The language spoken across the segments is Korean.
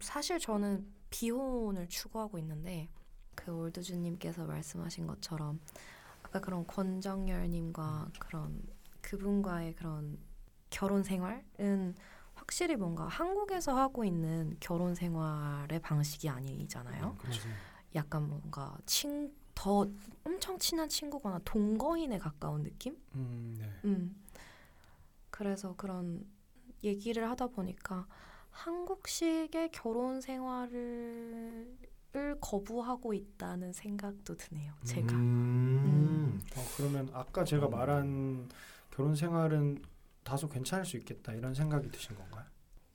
사실 저는 비혼을 추구하고 있는데 그 올드주님께서 말씀하신 것처럼 아까 그런 권정열님과 그런 그분과의 그런 결혼 생활은 확실히 뭔가 한국에서 하고 있는 결혼 생활의 방식이 아니잖아요. 음, 그렇죠. 약간 뭔가 친, 더 엄청 친한 친구거나 동거인에 가까운 느낌? 음, 네. 음. 그래서 그런 얘기를 하다 보니까 한국식의 결혼 생활을 거부하고 있다는 생각도 드네요. 제가. 음. 어, 그러면 아까 제가 말한 결혼 생활은 다소 괜찮을 수 있겠다 이런 생각이 드신 건가요?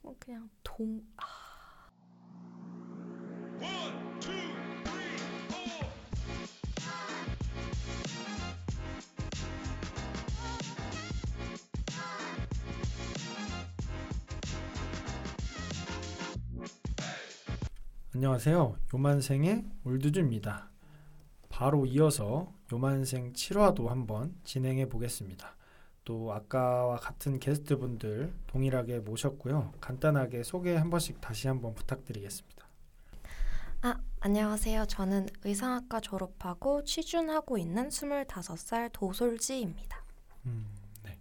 뭐 그냥 동 아, 안녕하세요. 요만생의 올드주입니다. 바로 이어서 요만생 7화도 한번 진행해 보겠습니다. 또 아까와 같은 게스트분들 동일하게 모셨고요. 간단하게 소개 한 번씩 다시 한번 부탁드리겠습니다. 아, 안녕하세요. 저는 의상학과 졸업하고 취준하고 있는 25살 도솔지입니다. 음, 네.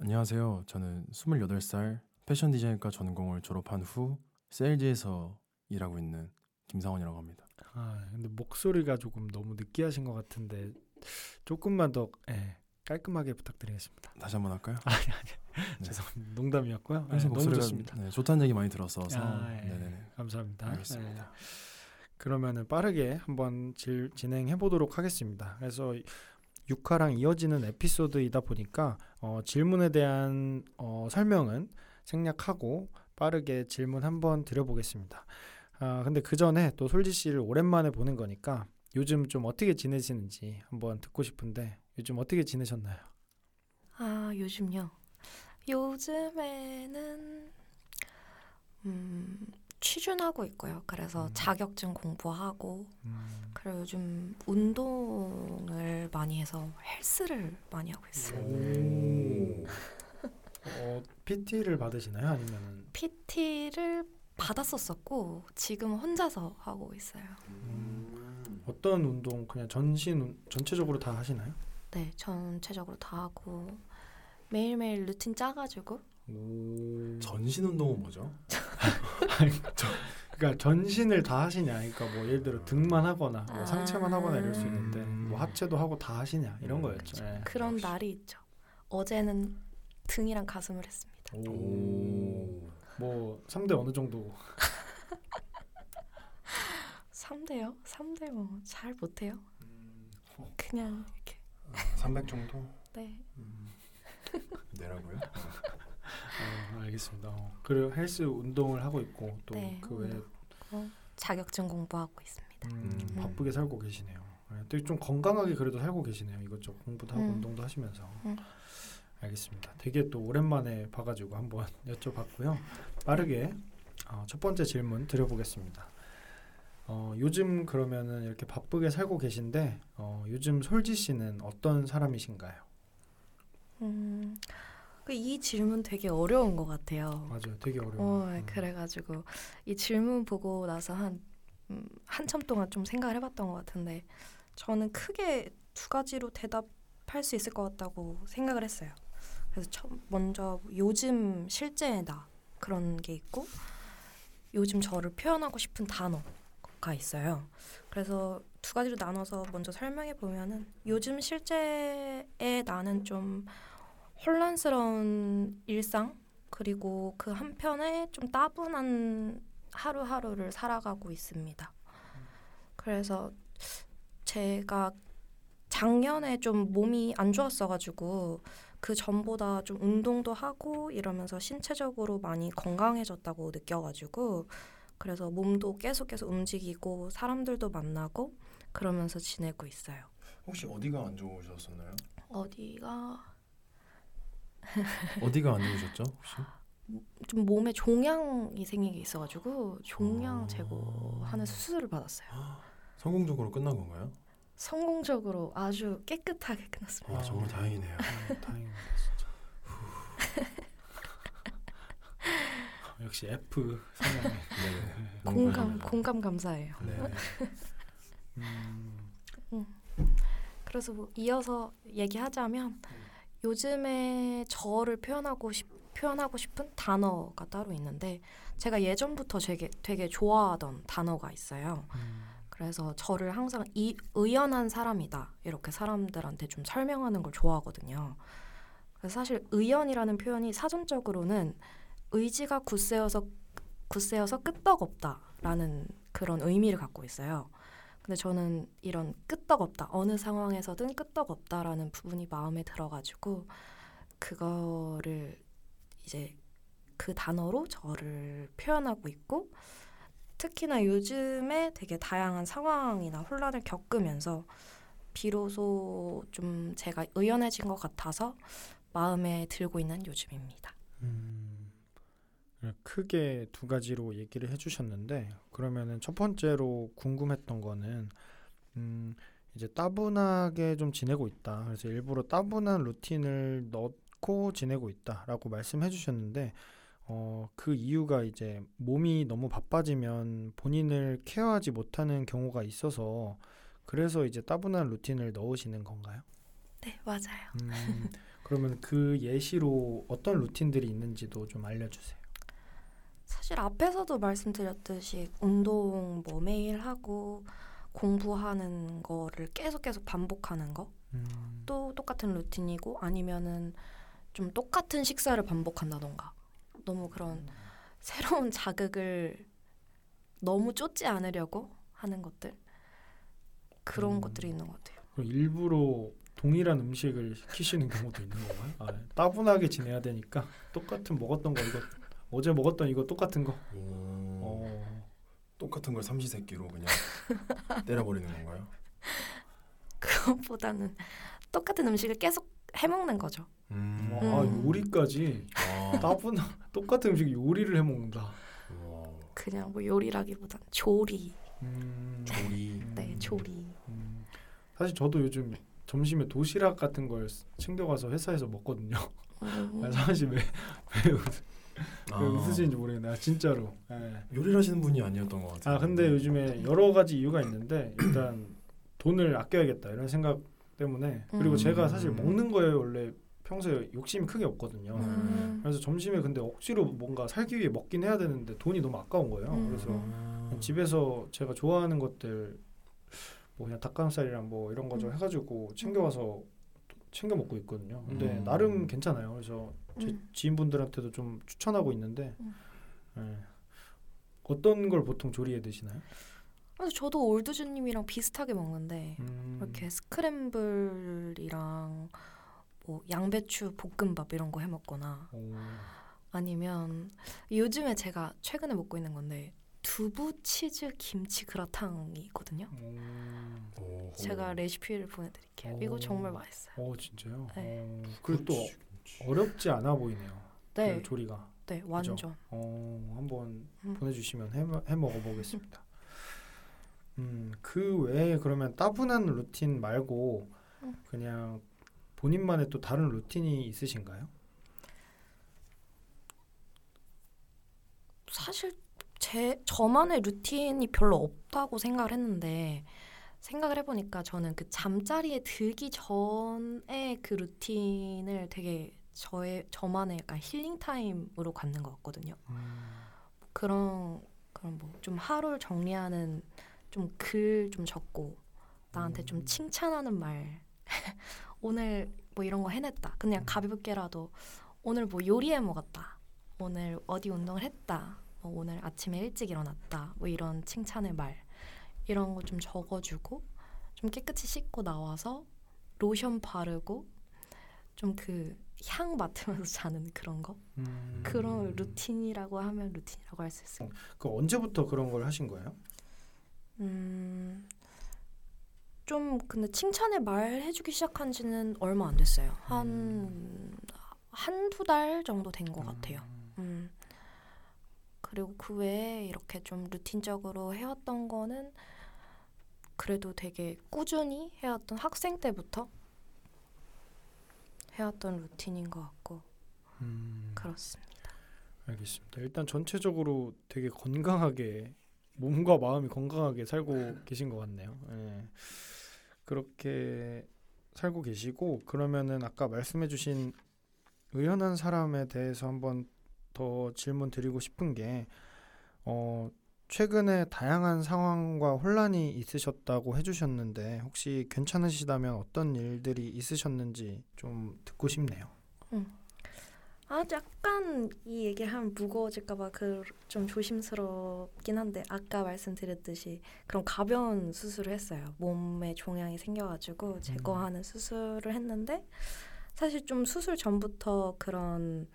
안녕하세요. 저는 28살 패션 디자인과 전공을 졸업한 후 세일즈에서 일하고 있는 김상원이라고 합니다. 아, 근데 목소리가 조금 너무 느끼하신 것 같은데 조금만 더 예, 깔끔하게 부탁드리겠습니다. 다시 한번 할까요? 아니 아니 네. 죄송합니다. 농담이었고요. 네, 너무 목소리가 좋습니다. 네, 좋다는 얘기 많이 들었어서 아, 예. 네네네. 감사합니다. 알겠습니다. 네. 그러면은 빠르게 한번 질, 진행해 보도록 하겠습니다. 그래서 6화랑 이어지는 에피소드이다 보니까 어, 질문에 대한 어, 설명은 생략하고 빠르게 질문 한번 드려보겠습니다. 아 근데 그 전에 또 솔지 씨를 오랜만에 보는 거니까 요즘 좀 어떻게 지내시는지 한번 듣고 싶은데 요즘 어떻게 지내셨나요? 아, 요즘요. 요즘에는 음, 취준하고 있고요. 그래서 음. 자격증 공부하고 음, 그리고 요즘 운동을 많이 해서 헬스를 많이 하고 있어요. 오. 어, PT를 받으시나요? 아니면 PT를 받았었었고 지금 혼자서 하고 있어요. 음. 어떤 운동 그냥 전신 운- 전체적으로 다 하시나요? 네, 전체적으로 다 하고 매일매일 루틴 짜가지고 오. 전신 운동은 뭐죠? 그러니까 전신을 다 하시냐? 그러니까 뭐 예를 들어 등만 하거나 뭐 아. 상체만 하거나 이럴 수 있는데 뭐 하체도 하고 다 하시냐 이런 음, 거였죠. 예. 그런. 날이 있죠. 어제는 등이랑 가슴을 했습니다. 오. 뭐 3대 어느 정도 3대요? 3대 뭐 잘 못해요. 음, 그냥 이렇게 300 정도 네. 내라고요? 어, 알겠습니다. 어. 그리고 헬스 운동을 하고 있고 또 네. 그 외에 어, 자격증 공부하고 있습니다. 음, 음. 바쁘게 살고 계시네요. 네, 되게 좀 건강하게 그래도 살고 계시네요. 이것저것 공부도 하고 음. 운동도 하시면서. 음. 알겠습니다. 되게 또 오랜만에 봐가지고 한번 여쭤봤고요. 빠르게 어, 첫 번째 질문 드려보겠습니다. 어, 요즘 그러면은 이렇게 바쁘게 살고 계신데 어, 요즘 솔지 씨는 어떤 사람이신가요? 음, 그이 질문 되게 어려운 것 같아요. 맞아요, 되게 어, 어려워요. 음. 그래가지고 이 질문 보고 나서 한 음, 한참 동안 좀 생각을 해봤던 것 같은데 저는 크게 두 가지로 대답할 수 있을 것 같다고 생각을 했어요. 그래서 먼저 요즘 실제의 나 그런 게 있고 요즘 저를 표현하고 싶은 단어가 있어요. 그래서 두 가지로 나눠서 먼저 설명해 보면은 요즘 실제의 나는 좀 혼란스러운 일상 그리고 그 한편에 좀 따분한 하루하루를 살아가고 있습니다. 그래서 제가 작년에 좀 몸이 안 좋았어가지고 그 전보다 좀 운동도 하고 이러면서 신체적으로 많이 건강해졌다고 느껴가지고 그래서 몸도 계속 계속 움직이고 사람들도 만나고 그러면서 지내고 있어요. 혹시 어디가 안 좋으셨었나요? 어디가 어디가 안 좋으셨죠? 혹시? 좀 몸에 종양이 생긴 게 있어가지고 종양 아. 제거하는 수술을 받았어요. 성공적으로 끝난 건가요? 성공적으로 아주 깨끗하게 끝났습니다. 아 정말 다행이네요. 음, 다행입니다, 진짜. 역시 F 성향. 네. 공감 공감 감사해요. 네. 음, 그래서 뭐 이어서 얘기하자면 요즘에 저를 표현하고 싶 표현하고 싶은 단어가 따로 있는데 제가 예전부터 되게 되게 좋아하던 단어가 있어요. 음, 그래서 저를 항상 이 의연한 사람이다 이렇게 사람들한테 좀 설명하는 걸 좋아하거든요. 그래서 사실 의연이라는 표현이 사전적으로는 의지가 굳세어서 굳세어서 끄떡없다라는 그런 의미를 갖고 있어요. 근데 저는 이런 끄떡없다 어느 상황에서든 끄떡없다라는 부분이 마음에 들어가지고 그거를 이제 그 단어로 저를 표현하고 있고 특히나 요즘에 되게 다양한 상황이나 혼란을 겪으면서 비로소 좀 제가 의연해진 것 같아서 마음에 들고 있는 요즘입니다. 음, 크게 두 가지로 얘기를 해주셨는데 그러면은 첫 번째로 궁금했던 거는 음, 이제 따분하게 좀 지내고 있다. 그래서 일부러 따분한 루틴을 넣고 지내고 있다라고 말씀해 주셨는데 어, 그 이유가 이제 몸이 너무 바빠지면 본인을 케어하지 못하는 경우가 있어서 그래서 이제 따분한 루틴을 넣으시는 건가요? 네, 맞아요. 음, 그러면 그 예시로 어떤 루틴들이 있는지도 좀 알려주세요. 사실 앞에서도 말씀드렸듯이 운동 뭐 매일 하고 공부하는 거를 계속 계속 반복하는 거 음, 또 똑같은 루틴이고 아니면은 좀 똑같은 식사를 반복한다던가 너무 그런 새로운 자극을 너무 쫓지 않으려고 하는 것들 그런 음. 것들이 있는 것 같아요. 그럼 일부러 동일한 음식을 시키시는 경우도 있는 건가요? 아, 따분하게 지내야 되니까 똑같은 먹었던 거 이거 어제 먹었던 이거 똑같은 거. 오, 어, 똑같은 걸 삼시세끼로 그냥 때려버리는 건가요? 그것보다는 똑같은 음식을 계속 해먹는 거죠. 음. 아 음. 요리까지 아, 따분한 똑같은 음식 요리를 해 먹는다. 와, 그냥 뭐 요리라기보단 조리. 음, 조리. 네, 음, 조리. 음. 사실 저도 요즘 점심에 도시락 같은 걸 챙겨가서 회사에서 먹거든요. 음, 아, 사실 왜, 왜, 웃, 아, 왜 웃으시는지 모르겠네. 요 진짜로. 예. 요리를 하시는 분이 아니었던 것 같아요. 아 근데 요즘에 여러 가지 이유가 있는데 일단 돈을 아껴야겠다 이런 생각 때문에 그리고 음. 제가 사실 먹는 거에 원래 평소에 욕심이 크게 없거든요. 음. 그래서 점심에 근데 억지로 뭔가 살기 위해 먹긴 해야 되는데 돈이 너무 아까운 거예요. 음. 그래서 아, 집에서 제가 좋아하는 것들 뭐 그냥 닭가슴살이랑 뭐 이런 거좀 음. 해가지고 챙겨와서 챙겨 먹고 있거든요. 근데 음. 나름 괜찮아요. 그래서 제 음. 지인분들한테도 좀 추천하고 있는데 음. 예. 어떤 걸 보통 조리해 드시나요? 그래서 저도 올드주님이랑 비슷하게 먹는데 음. 이렇게 스크램블이랑 뭐 양배추 볶음밥 이런 거 해 먹거나 오. 아니면 요즘에 제가 최근에 먹고 있는 건데 두부 치즈 김치 그라탕이 있거든요. 오. 오. 제가 레시피를 보내드릴게요. 이거 오. 정말 맛있어요. 어 진짜요? 네. 어, 그리고 또 그치, 그치. 어렵지 않아 보이네요. 네, 그 조리가. 네, 완전. 어 한번 음. 보내주시면 해, 해 먹어보겠습니다. 음, 그 외에 그러면 따분한 루틴 말고 음. 그냥 본인만의 또 다른 루틴이 있으신가요? 사실 제 저만의 루틴이 별로 없다고 생각을 했는데 생각을 해보니까 저는 그 잠자리에 들기 전에 그 루틴을 되게 저의 저만의 약간 힐링 타임으로 갖는 것 같거든요. 그런 그런 뭐 좀 하루를 정리하는 좀 글 좀 적고 나한테 좀 음. 칭찬하는 말 오늘 뭐 이런 거 해냈다. 그냥 가볍게라도 오늘 뭐 요리해 먹었다. 오늘 어디 운동을 했다. 뭐 오늘 아침에 일찍 일어났다. 뭐 이런 칭찬의 말 이런 거 좀 적어주고 좀 깨끗이 씻고 나와서 로션 바르고 좀 그 향 맡으면서 자는 그런 거 음, 그런 루틴이라고 하면 루틴이라고 할 수 있어요. 그 언제부터 그런 걸 하신 거예요? 음, 좀 근데 칭찬의 말 해주기 시작한 지는 얼마 안 됐어요. 한 한두 달 정도 된 것 같아요. 음. 그리고 그 외에 이렇게 좀 루틴적으로 해왔던 거는 그래도 되게 꾸준히 해왔던 학생 때부터 해왔던 루틴인 것 같고 음, 그렇습니다. 알겠습니다. 일단 전체적으로 되게 건강하게 몸과 마음이 건강하게 살고 계신 것 같네요. 예. 그렇게 살고 계시고 그러면은 아까 말씀해주신 의연한 사람에 대해서 한번 더 질문 드리고 싶은 게 어, 최근에 다양한 상황과 혼란이 있으셨다고 해주셨는데 혹시 괜찮으시다면 어떤 일들이 있으셨는지 좀 듣고 싶네요. 아 약간 이 얘기하면 무거워질까봐 그 좀 조심스럽긴 한데 아까 말씀드렸듯이 그런 가벼운 수술을 했어요. 몸에 종양이 생겨가지고 제거하는 수술을 했는데 사실 좀 수술 전부터 그런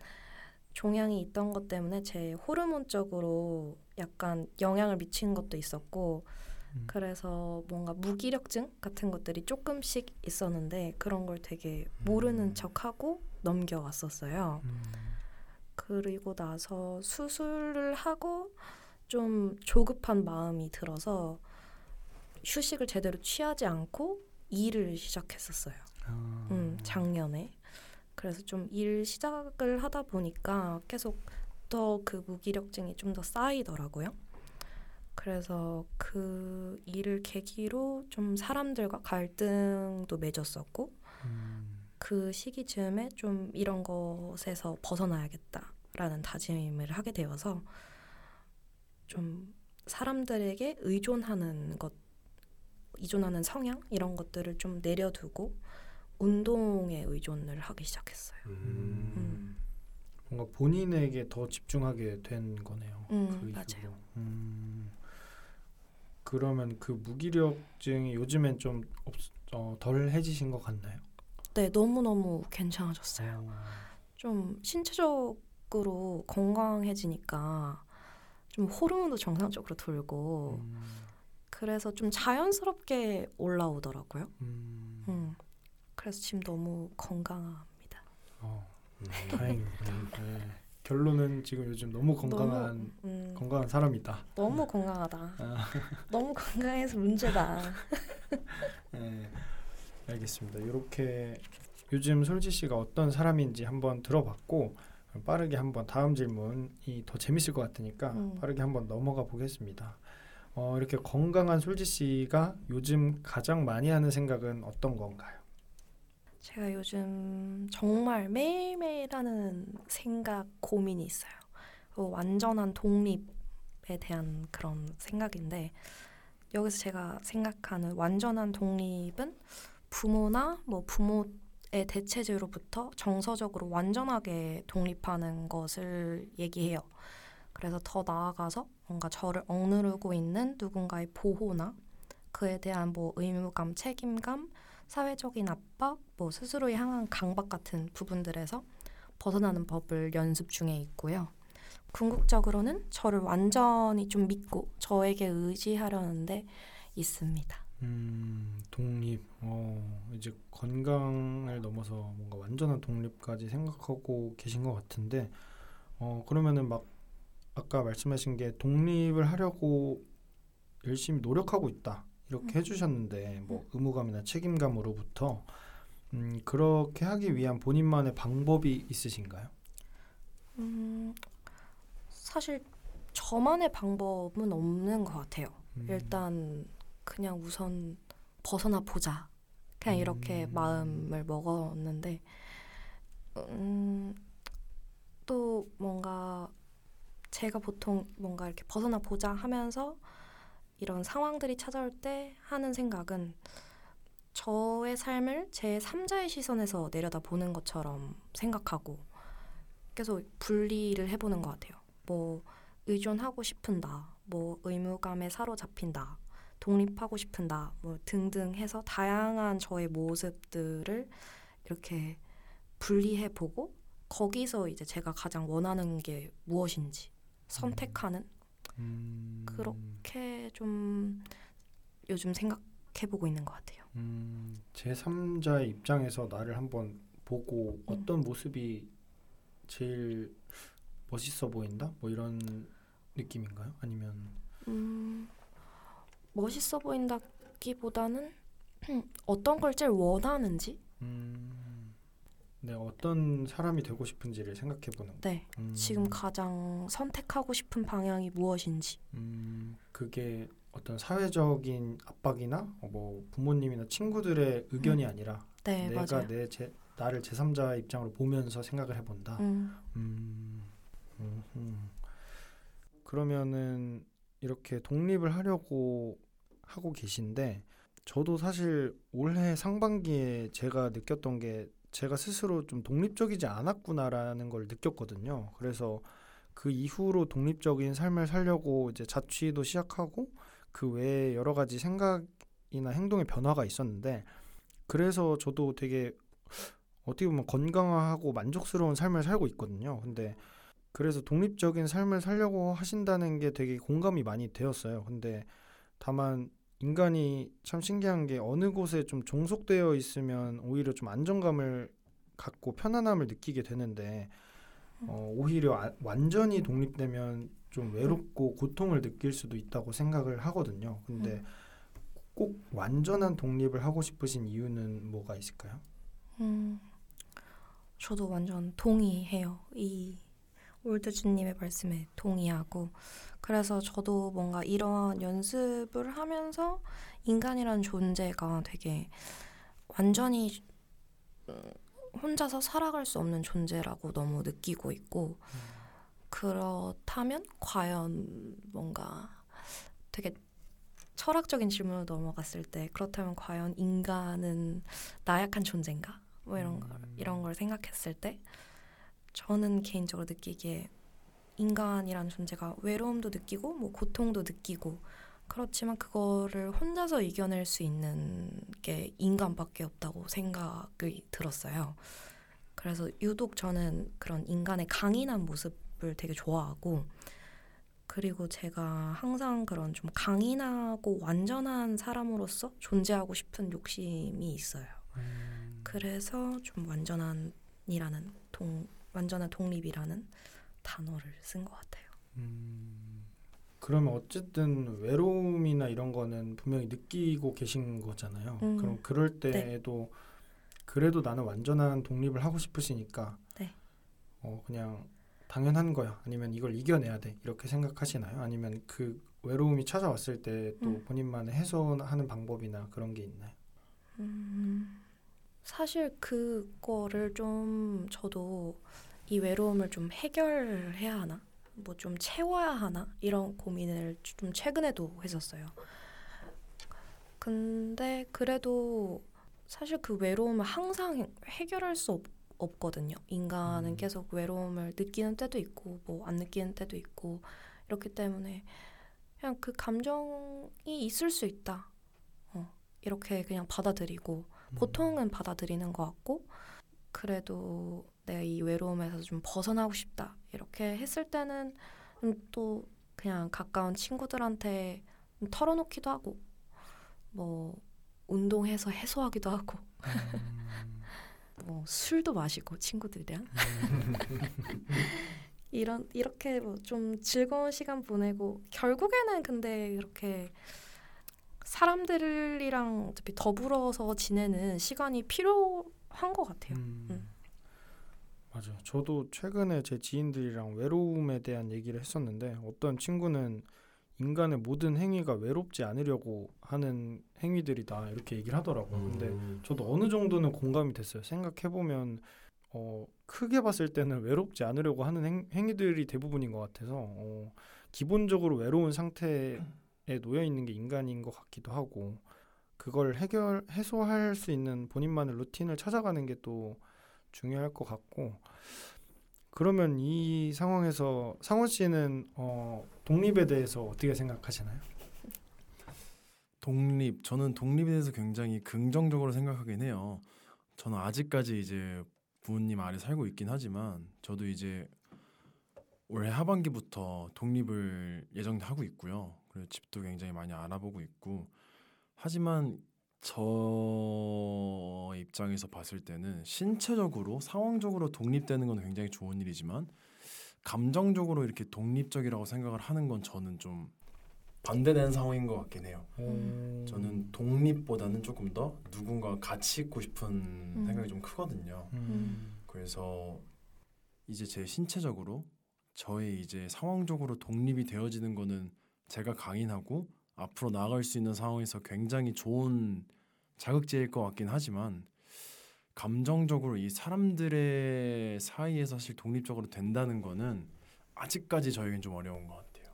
종양이 있던 것 때문에 제 호르몬적으로 약간 영향을 미친 것도 있었고 음. 그래서 뭔가 무기력증 같은 것들이 조금씩 있었는데 그런 걸 되게 모르는 음. 척하고 넘겨왔었어요. 음, 그리고 나서 수술을 하고 좀 조급한 마음이 들어서 휴식을 제대로 취하지 않고 일을 시작했었어요. 아, 음, 작년에. 그래서 좀 일 시작을 하다 보니까 계속 더 그 무기력증이 좀 더 쌓이더라고요. 그래서 그 일을 계기로 좀 사람들과 갈등도 맺었었고 음, 그 시기쯤에 좀 이런 것에서 벗어나야겠다라는 다짐을 하게 되어서 좀 사람들에게 의존하는 것, 의존하는 성향 이런 것들을 좀 내려두고 운동에 의존을 하기 시작했어요. 음. 뭔가 본인에게 더 집중하게 된 거네요. 음, 그 맞아요. 음, 그러면 그 무기력증이 요즘엔 좀 없, 어, 덜 해지신 것 같나요? 네, 너무 너무 괜찮아졌어요. 어, 좀 신체적으로 건강해지니까 좀 호르몬도 정상적으로 돌고 음, 그래서 좀 자연스럽게 올라오더라고요. 음, 음. 그래서 지금 너무 건강합니다. 어, 다행이군요. 네. 결론은 지금 요즘 너무 건강한 너무, 음, 건강한 사람이다. 너무 건강하다. 아. 너무 건강해서 문제다. 네, 알겠습니다. 이렇게 요즘 솔지 씨가 어떤 사람인지 한번 들어봤고 빠르게 한번 다음 질문이 더 재밌을 것 같으니까 음. 빠르게 한번 넘어가 보겠습니다. 어, 이렇게 건강한 솔지 씨가 요즘 가장 많이 하는 생각은 어떤 건가요? 제가 요즘 정말 매일매일 하는 생각 고민이 있어요. 그 완전한 독립에 대한 그런 생각인데 여기서 제가 생각하는 완전한 독립은 부모나 뭐 부모의 대체제로부터 정서적으로 완전하게 독립하는 것을 얘기해요. 그래서 더 나아가서 뭔가 저를 억누르고 있는 누군가의 보호나 그에 대한 뭐 의무감, 책임감, 사회적인 압박, 뭐 스스로에 향한 강박 같은 부분들에서 벗어나는 법을 연습 중에 있고요. 궁극적으로는 저를 완전히 좀 믿고 저에게 의지하려는데 있습니다. 음, 독립. 어, 이제 건강을 넘어서 뭔가 완전한 독립까지 생각하고 계신 것 같은데, 어, 그러면은 막 아까 말씀하신 게 독립을 하려고 열심히 노력하고 있다 이렇게 음. 해주셨는데, 뭐 의무감이나 책임감으로부터 음, 그렇게 하기 위한 본인만의 방법이 있으신가요? 음, 사실 저만의 방법은 없는 것 같아요. 음, 일단 그냥 우선 벗어나 보자. 그냥 이렇게 음. 마음을 먹었는데 음, 또 뭔가 제가 보통 뭔가 이렇게 벗어나 보자 하면서 이런 상황들이 찾아올 때 하는 생각은 저의 삶을 제 3자의 시선에서 내려다 보는 것처럼 생각하고 계속 분리를 해보는 것 같아요. 뭐 의존하고 싶은다, 뭐 의무감에 사로잡힌 다, 독립하고 싶은다, 뭐 등등 해서 다양한 저의 모습들을 이렇게 분리해 보고 거기서 이제 제가 가장 원하는 게 무엇인지 선택하는 음, 그렇게 좀 요즘 생각해 보고 있는 것 같아요. 음, 제 3자의 입장에서 나를 한번 보고 어떤 모습이 제일 멋있어 보인다? 뭐 이런 느낌인가요? 아니면 음, 멋있어 보인다기보다는 어떤 걸 제일 원하는지 음, 네, 어떤 사람이 되고 싶은지를 생각해 보는 거. 네, 음, 지금 가장 선택하고 싶은 방향이 무엇인지. 음, 그게 어떤 사회적인 압박이나 어, 뭐 부모님이나 친구들의 의견이 아니라 네, 내가 맞아요. 내 제, 나를 제3자 입장으로 보면서 생각을 해본다. 음, 음, 음, 음. 그러면은 이렇게 독립을 하려고 하고 계신데 저도 사실 올해 상반기에 제가 느꼈던 게 제가 스스로 좀 독립적이지 않았구나라는 걸 느꼈거든요. 그래서 그 이후로 독립적인 삶을 살려고 이제 자취도 시작하고 그 외에 여러 가지 생각이나 행동의 변화가 있었는데 그래서 저도 되게 어떻게 보면 건강하고 만족스러운 삶을 살고 있거든요. 근데 그래서 독립적인 삶을 살려고 하신다는 게 되게 공감이 많이 되었어요. 근데 다만 인간이 참 신기한 게 어느 곳에 좀 종속되어 있으면 오히려 좀 안정감을 갖고 편안함을 느끼게 되는데 어, 오히려 아- 완전히 독립되면 좀 외롭고 고통을 느낄 수도 있다고 생각을 하거든요. 근데 꼭 완전한 독립을 하고 싶으신 이유는 뭐가 있을까요? 음, 저도 완전 동의해요. 이 올드주님의 말씀에 동의하고 그래서 저도 뭔가 이러한 연습을 하면서 인간이라는 존재가 되게 완전히 음, 혼자서 살아갈 수 없는 존재라고 너무 느끼고 있고 그렇다면 과연 뭔가 되게 철학적인 질문으로 넘어갔을 때 그렇다면 과연 인간은 나약한 존재인가? 뭐 이런 거, 음. 이런 걸 생각했을 때 저는 개인적으로 느끼기에 인간이라는 존재가 외로움도 느끼고 뭐 고통도 느끼고 그렇지만 그거를 혼자서 이겨낼 수 있는 게 인간밖에 없다고 생각이 들었어요. 그래서 유독 저는 그런 인간의 강인한 모습을 되게 좋아하고 그리고 제가 항상 그런 좀 강인하고 완전한 사람으로서 존재하고 싶은 욕심이 있어요. 음, 그래서 좀 완전한이라는 동 완전한 독립이라는 단어를 쓴 것 같아요. 음, 그러면 어쨌든 외로움이나 이런 거는 분명히 느끼고 계신 거잖아요. 음, 그럼 그럴 때에도 그래도 나는 완전한 독립을 하고 싶으시니까 네. 어 그냥 당연한 거야. 아니면 이걸 이겨내야 돼. 이렇게 생각하시나요? 아니면 그 외로움이 찾아왔을 때또 음. 본인만의 해소하는 방법이나 그런 게 있나요? 음, 사실 그거를 좀 저도 이 외로움을 좀 해결해야 하나, 뭐 좀 채워야 하나 이런 고민을 좀 최근에도 했었어요. 근데 그래도 사실 그 외로움을 항상 해결할 수 없, 없거든요. 인간은 음. 계속 외로움을 느끼는 때도 있고 뭐 안 느끼는 때도 있고 이렇기 때문에 그냥 그 감정이 있을 수 있다. 어, 이렇게 그냥 받아들이고 보통은 받아들이는 것 같고 그래도 내가 이 외로움에서 좀 벗어나고 싶다 이렇게 했을 때는 음, 또 그냥 가까운 친구들한테 좀 털어놓기도 하고 뭐 운동해서 해소하기도 하고. 음, 뭐 술도 마시고 친구들이랑. 이런 이렇게 뭐 좀 즐거운 시간 보내고 결국에는 근데 이렇게 사람들이랑 어차피 더불어서 지내는 시간이 필요한 것 같아요. 음. 음. 맞아요. 저도 최근에 제 지인들이랑 외로움에 대한 얘기를 했었는데 어떤 친구는 인간의 모든 행위가 외롭지 않으려고 하는 행위들이다 이렇게 얘기를 하더라고요. 근데 음. 저도 어느 정도는 공감이 됐어요. 생각해 보면 어, 크게 봤을 때는 외롭지 않으려고 하는 행, 행위들이 대부분인 것 같아서 어, 기본적으로 외로운 상태에 놓여 있는 게 인간인 것 같기도 하고 그걸 해결 해소할 수 있는 본인만의 루틴을 찾아가는 게 또 중요할 것 같고 그러면 이 상황에서 상원 씨는 어, 독립에 대해서 어떻게 생각하시나요? 독립 저는 독립에 대해서 굉장히 긍정적으로 생각하긴 해요. 저는 아직까지 이제 부모님 아래 살고 있긴 하지만 저도 이제 올해 하반기부터 독립을 예정하고 있고요. 그리고 집도 굉장히 많이 알아보고 있고 하지만 저 입장에서 봤을 때는 신체적으로 상황적으로 독립되는 건 굉장히 좋은 일이지만 감정적으로 이렇게 독립적이라고 생각을 하는 건 저는 좀 반대되는 상황인 것 같긴 해요. 오. 저는 독립보다는 조금 더 누군가 같이 있고 싶은 생각이 좀 크거든요. 음. 그래서 이제 제 신체적으로 저의 이제 상황적으로 독립이 되어지는 거는 제가 강인하고 앞으로 나아갈 수 있는 상황에서 굉장히 좋은 자극제일 것 같긴 하지만 감정적으로 이 사람들의 사이에서 사실 독립적으로 된다는 거는 아직까지 저에겐 좀 어려운 것 같아요.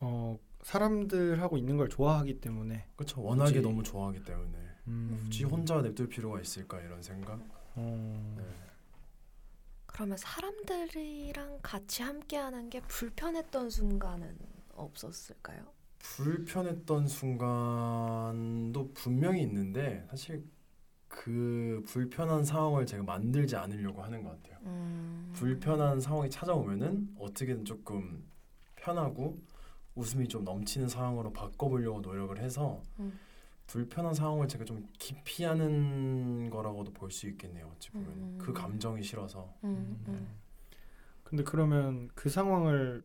어 사람들하고 있는 걸 좋아하기 때문에 그렇죠. 워낙에 굳이- 너무 좋아하기 때문에 음. 굳이 혼자 냅둘 필요가 있을까 이런 생각. 어. 네. 그러면 사람들이랑 같이 함께하는 게 불편했던 순간은 없었을까요? 불편했던 순간도 분명히 있는데 사실 그 불편한 상황을 제가 만들지 않으려고 하는 것 같아요. 음. 불편한 상황이 찾아오면은 어떻게든 조금 편하고 웃음이 좀 넘치는 상황으로 바꿔보려고 노력을 해서 음. 불편한 상황을 제가 좀 기피하는 거라고도 볼 수 있겠네요. 어찌 보면 음. 그 감정이 싫어서 음, 음. 근데 그러면 그 상황을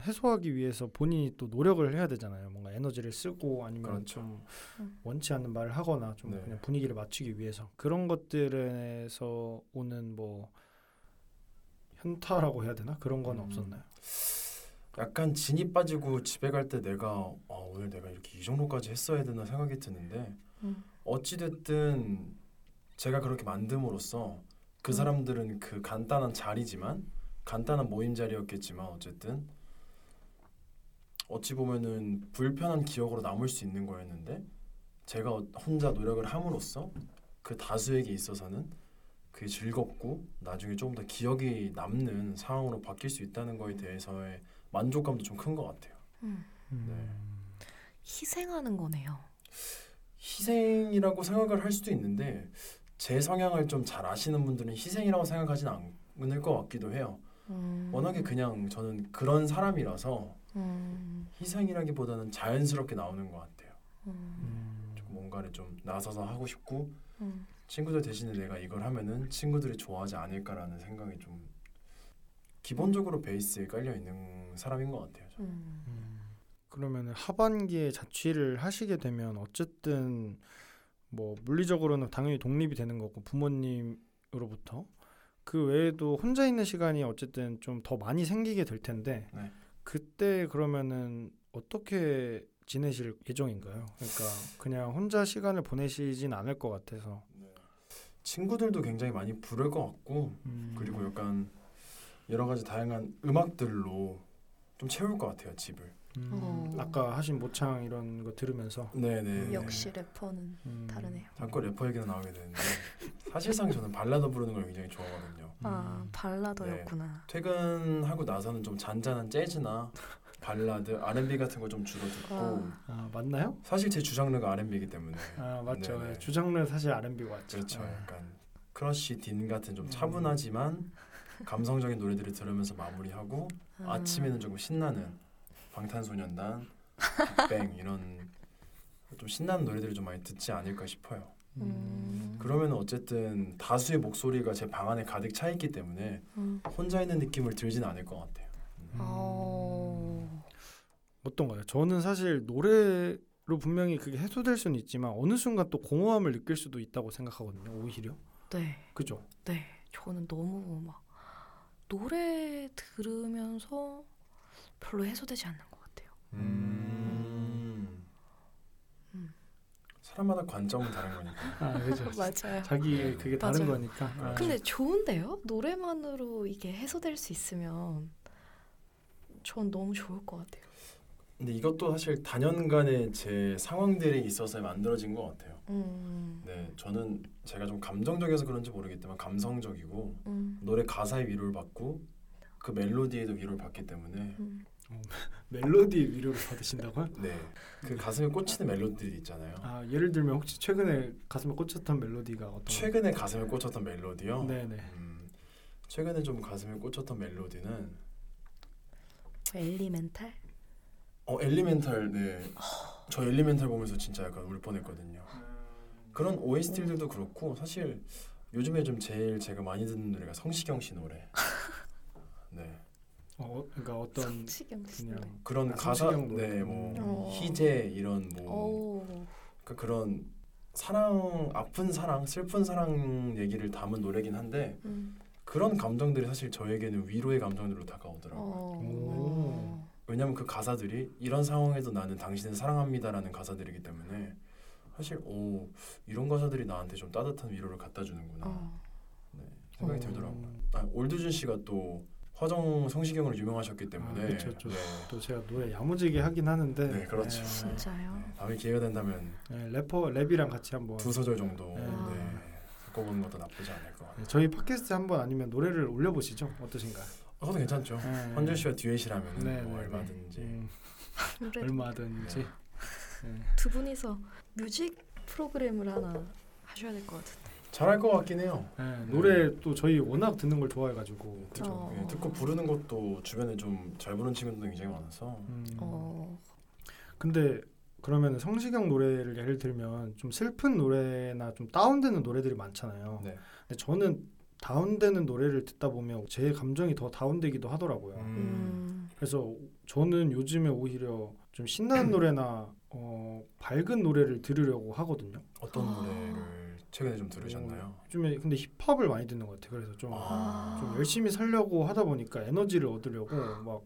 해소하기 위해서 본인이 또 노력을 해야 되잖아요. 뭔가 에너지를 쓰고 아니면 그렇죠. 좀 음. 원치 않는 말을 하거나 좀 네. 그냥 분위기를 맞추기 위해서 그런 것들에서 오는 뭐 현타라고 해야 되나 그런 건 음. 없었나요? 약간 진이 빠지고 집에 갈 때 내가 아, 오늘 내가 이렇게 이 정도까지 했어야 되나 생각이 드는데 음. 어찌 됐든 제가 그렇게 만듦으로써 그 음. 사람들은 그 간단한 자리지만 간단한 모임 자리였겠지만 어쨌든 어찌 보면은 불편한 기억으로 남을 수 있는 거였는데 제가 어- 혼자 노력을 함으로써 그 다수에게 있어서는 그게 즐겁고 나중에 조금 더 기억이 남는 상황으로 바뀔 수 있다는 거에 대해서의 만족감도 좀 큰 것 같아요. 음. 네. 희생하는 거네요. 희생이라고 생각을 할 수도 있는데 제 성향을 좀 잘 아시는 분들은 희생이라고 생각하진 않을 것 같기도 해요. 음. 워낙에 그냥 저는 그런 사람이라서 음. 희생이라기보다는 자연스럽게 나오는 것 같아요. 음. 음. 좀 뭔가를 좀 나서서 하고 싶고 음. 친구들 대신에 내가 이걸 하면은 친구들이 좋아하지 않을까라는 생각이 좀 기본적으로 베이스에 깔려 있는 사람인 것 같아요. 저는. 음. 음. 그러면 하반기에 자취를 하시게 되면 어쨌든 뭐 물리적으로는 당연히 독립이 되는 거고 부모님으로부터 그 외에도 혼자 있는 시간이 어쨌든 좀 더 많이 생기게 될 텐데 네. 그때 그러면은 어떻게 지내실 예정인가요? 그러니까 그냥 혼자 시간을 보내시진 않을 것 같아서 친구들도 굉장히 많이 부를 것 같고 음. 그리고 약간 여러 가지 다양한 음악들로 좀 채울 것 같아요 집을. 음, 어. 아까 하신 모창 이런 거 들으면서 네네. 역시 래퍼는 음. 다르네요. 자꾸 래퍼 얘기가 나오게 되는데 사실상 저는 발라드 부르는 걸 굉장히 좋아하거든요. 아 음. 발라더였구나. 퇴근하고 나서는 좀 잔잔한 재즈나 발라드, R&B 같은 거 좀 주로 듣고 아. 아 맞나요? 사실 제 주장르가 R&B이기 때문에 아 맞죠. 네네. 주장르 사실 R&B 맞죠. 그렇죠. 네. 약간 크러쉬 딘 같은 좀 음. 차분하지만 감성적인 노래들을 들으면서 마무리하고 아. 아침에는 조금 신나는 방탄소년단, 빅뱅 이런 좀 신나는 노래들을 좀 많이 듣지 않을까 싶어요. 음. 그러면 어쨌든 다수의 목소리가 제 방 안에 가득 차 있기 때문에 음. 혼자 있는 느낌을 들진 않을 것 같아요. 음. 어. 어떤가요? 저는 사실 노래로 분명히 그게 해소될 수는 있지만 어느 순간 또 공허함을 느낄 수도 있다고 생각하거든요. 오히려 네. 그죠? 네. 저는 너무 막 노래 들으면서 별로 해소되지 않는 것 같아요. 음. 음. 사람마다 관점은 다른 거니까. 아 그죠. 맞아요. 자기 그게 다른 맞아요. 거니까. 아. 근데 좋은데요? 노래만으로 이게 해소될 수 있으면 전 너무 좋을 것 같아요. 근데 이것도 사실 단연간의 제 상황들에 있어서 만들어진 것 같아요. 음. 네, 저는 제가 좀 감정적이어서 그런지 모르겠지만 감성적이고 음. 노래 가사에 위로를 받고 그 멜로디에도 위로를 받기 때문에 음. 멜로디 위로를 받으신다고요? 네, 그 가슴에 꽂히는 멜로디들이 있잖아요. 아 예를 들면 혹시 최근에 가슴에 꽂혔던 멜로디가 어떤? 최근에 가슴에 꽂혔던 멜로디요. 네네. 음, 최근에 좀 가슴에 꽂혔던 멜로디는 엘리멘탈? 어 엘리멘탈 네. 저 엘리멘탈 보면서 진짜 약간 울 뻔했거든요. 그런 OST들도 그렇고 사실 요즘에 좀 제일 제가 많이 듣는 노래가 성시경 씨 노래. 네. 어, 그러니까 어떤 그냥. 그런 아, 가사 성시경 노래. 네뭐 어. 희재 이런 뭐 오. 그 그런 사랑 아픈 사랑 슬픈 사랑 얘기를 담은 노래긴 한데 음. 그런 감정들이 사실 저에게는 위로의 감정들로 다가오더라고요. 어. 왜냐면 그 가사들이 이런 상황에도 나는 당신을 사랑합니다라는 가사들이기 때문에 사실 오 이런 가사들이 나한테 좀 따뜻한 위로를 갖다 주는구나 어. 네, 생각이 어. 들더라고요. 아, 올드준 씨가 또 화정 성시경으로 유명하셨기 때문에 아, 그쵸. 네, 또 제가 노래 야무지게 하긴 하는데 네, 그렇죠. 네, 진짜요? 네, 다음에 기회가 된다면 네, 래퍼 랩이랑 같이 한번 두 소절 정도 네. 네, 바꿔보는 것도 나쁘지 않을 것 같아요. 네, 저희 팟캐스트 한번 아니면 노래를 올려보시죠 어떠신가요? 아, 그것도 괜찮죠. 네. 헌준 씨가 듀엣이라면 네, 뭐 네, 얼마든지 음, 얼마든지 네. 네. 두 분이서 뮤직 프로그램을 하나 하셔야 될 것 같은데. 잘할 것 같긴 해요. 네, 노래 또 저희 워낙 듣는 걸 좋아해가지고 그렇죠. 어. 예, 듣고 부르는 것도 주변에 좀 잘 부르는 친구들도 굉장히 많아서 음, 어. 근데 그러면 성시경 노래를 예를 들면 좀 슬픈 노래나 좀 다운되는 노래들이 많잖아요. 네. 근데 저는 다운되는 노래를 듣다 보면 제 감정이 더 다운되기도 하더라고요. 음. 그래서 저는 요즘에 오히려 좀 신나는 노래나 어, 밝은 노래를 들으려고 하거든요. 어떤 아. 노래를 최근에 좀 들으셨나요? 요즘에 근데 힙합을 많이 듣는 것 같아요. 그래서 좀, 아. 좀 열심히 살려고 하다 보니까 에너지를 얻으려고 막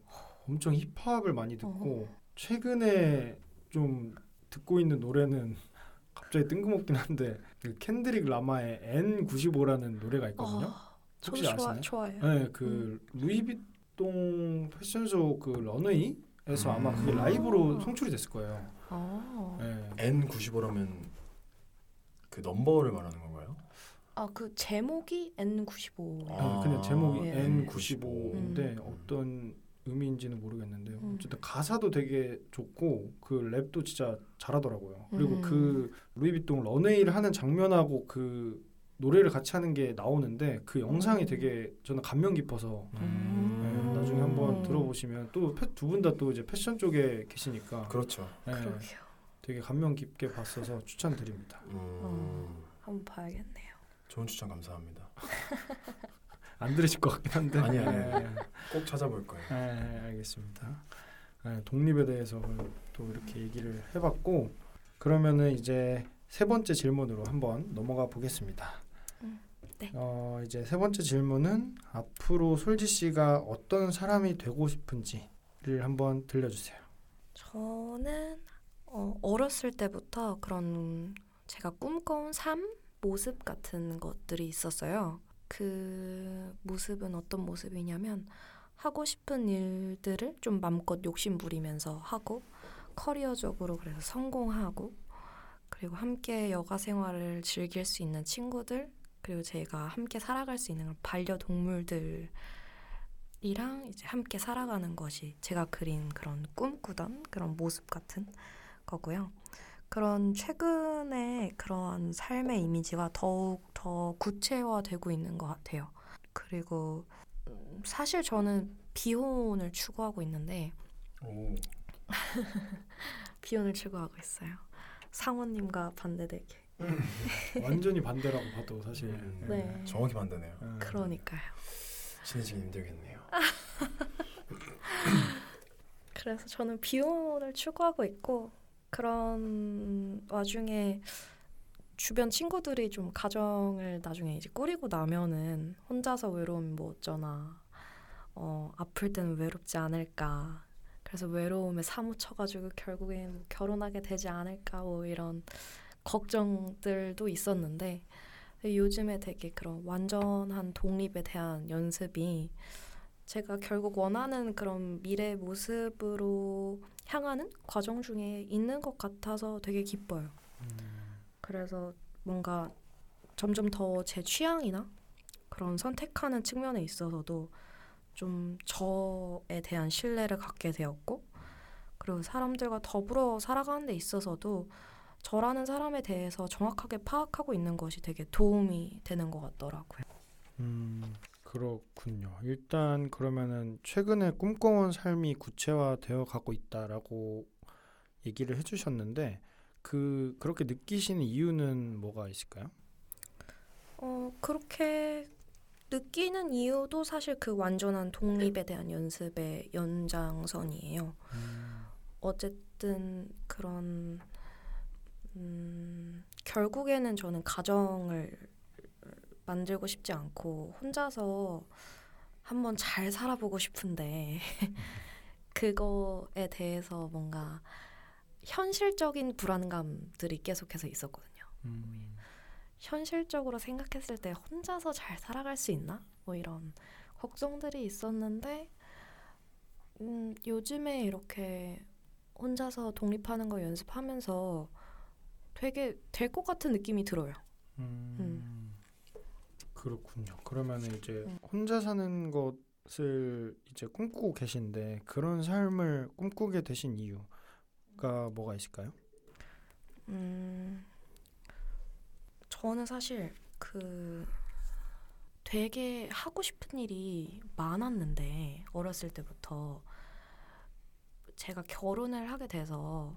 엄청 힙합을 많이 듣고 최근에 좀 듣고 있는 노래는 갑자기 뜬금없긴 한데 그 켄드릭 라마의 N95라는 노래가 있거든요. 아, 혹시 아시나요? 좋아 해요. 네, 그 루이비통 패션쇼 그 런웨이에서 아마 그게 음. 라이브로 송출이 됐을 거예요. 아. 네. N95라면 그 넘버를 말하는 건가요? 아 그 제목이 N95. 아. 네, 그냥 제목이 예. N95인데 음. 어떤 의미인지는 모르겠는데요. 음. 어쨌든 가사도 되게 좋고 그 랩도 진짜 잘하더라고요. 그리고 음. 그 루이비통 런웨이를 하는 장면하고 그 노래를 같이 하는 게 나오는데 그 영상이 음. 되게 저는 감명 깊어서 음. 네, 나중에 한번 들어보시면 또 두 분 다 또 이제 패션 쪽에 계시니까 그렇죠. 네, 그러게요. 되게 감명 깊게 봤어서 추천드립니다. 음, 어. 한번 봐야겠네요. 좋은 추천 감사합니다. 안 들으실 것 같긴 한데 아니, 아니, 네. 꼭 찾아볼 거예요. 네, 알겠습니다. 네, 독립에 대해서 또 이렇게 얘기를 해봤고 그러면은 이제 세 번째 질문으로 한번 넘어가 보겠습니다. 음, 네. 어, 이제 세 번째 질문은 앞으로 솔지 씨가 어떤 사람이 되고 싶은지를 한번 들려주세요. 저는 어, 어렸을 때부터 그런 제가 꿈꿔온 삶 모습 같은 것들이 있었어요. 그 모습은 어떤 모습이냐면 하고 싶은 일들을 좀 맘껏 욕심 부리면서 하고 커리어적으로 그래서 성공하고 그리고 함께 여가 생활을 즐길 수 있는 친구들 그리고 제가 함께 살아갈 수 있는 반려동물들이랑 이제 함께 살아가는 것이 제가 그린 그런 꿈꾸던 그런 모습 같은 거고요. 그런 최근에 그런 삶의 이미지가 더욱 더 구체화되고 있는 것 같아요. 그리고 음, 사실 저는 비혼을 추구하고 있는데 오, 비혼을 추구하고 있어요. 상원님과 반대되게. 완전히 반대라고 봐도 사실. 음, 네. 정확히 반대네요. 네. 그러니까요. 친해지기 힘들겠네요. 그래서 저는 비혼을 추구하고 있고 그런 와중에 주변 친구들이 좀 가정을 나중에 이제 꾸리고 나면은 혼자서 외로우면 뭐 어쩌나 어 아플 때는 외롭지 않을까. 그래서 외로움에 사무쳐가지고 결국엔 뭐 결혼하게 되지 않을까 뭐 이런 걱정들도 있었는데 요즘에 되게 그런 완전한 독립에 대한 연습이 제가 결국 원하는 그런 미래 모습으로 향하는 과정 중에 있는 것 같아서 되게 기뻐요. 그래서 뭔가 점점 더 제 취향이나 그런 선택하는 측면에 있어서도 좀 저에 대한 신뢰를 갖게 되었고 그리고 사람들과 더불어 살아가는 데 있어서도 저라는 사람에 대해서 정확하게 파악하고 있는 것이 되게 도움이 되는 것 같더라고요. 음, 그렇군요. 일단 그러면은 최근에 꿈꿔온 삶이 구체화되어 가고 있다라고 얘기를 해주셨는데 그 그렇게 느끼시는 이유는 뭐가 있을까요? 어, 그렇게 느끼는 이유도 사실 그 완전한 독립에 대한 연습의 연장선이에요. 음, 어쨌든 그런 음, 결국에는 저는 가정을 만들고 싶지 않고 혼자서 한번 잘 살아보고 싶은데 그거에 대해서 뭔가 현실적인 불안감들이 계속해서 있었거든요. 음, 현실적으로 생각했을 때 혼자서 잘 살아갈 수 있나? 뭐 이런 걱정들이 있었는데 음, 요즘에 이렇게 혼자서 독립하는 거 연습하면서 되게 될 것 같은 느낌이 들어요. 음, 그렇군요. 그러면 이제 음. 혼자 사는 것을 이제 꿈꾸고 계신데 그런 삶을 꿈꾸게 되신 이유가 뭐가 있을까요? 음, 저는 사실 그 되게 하고 싶은 일이 많았는데 어렸을 때부터 제가 결혼을 하게 돼서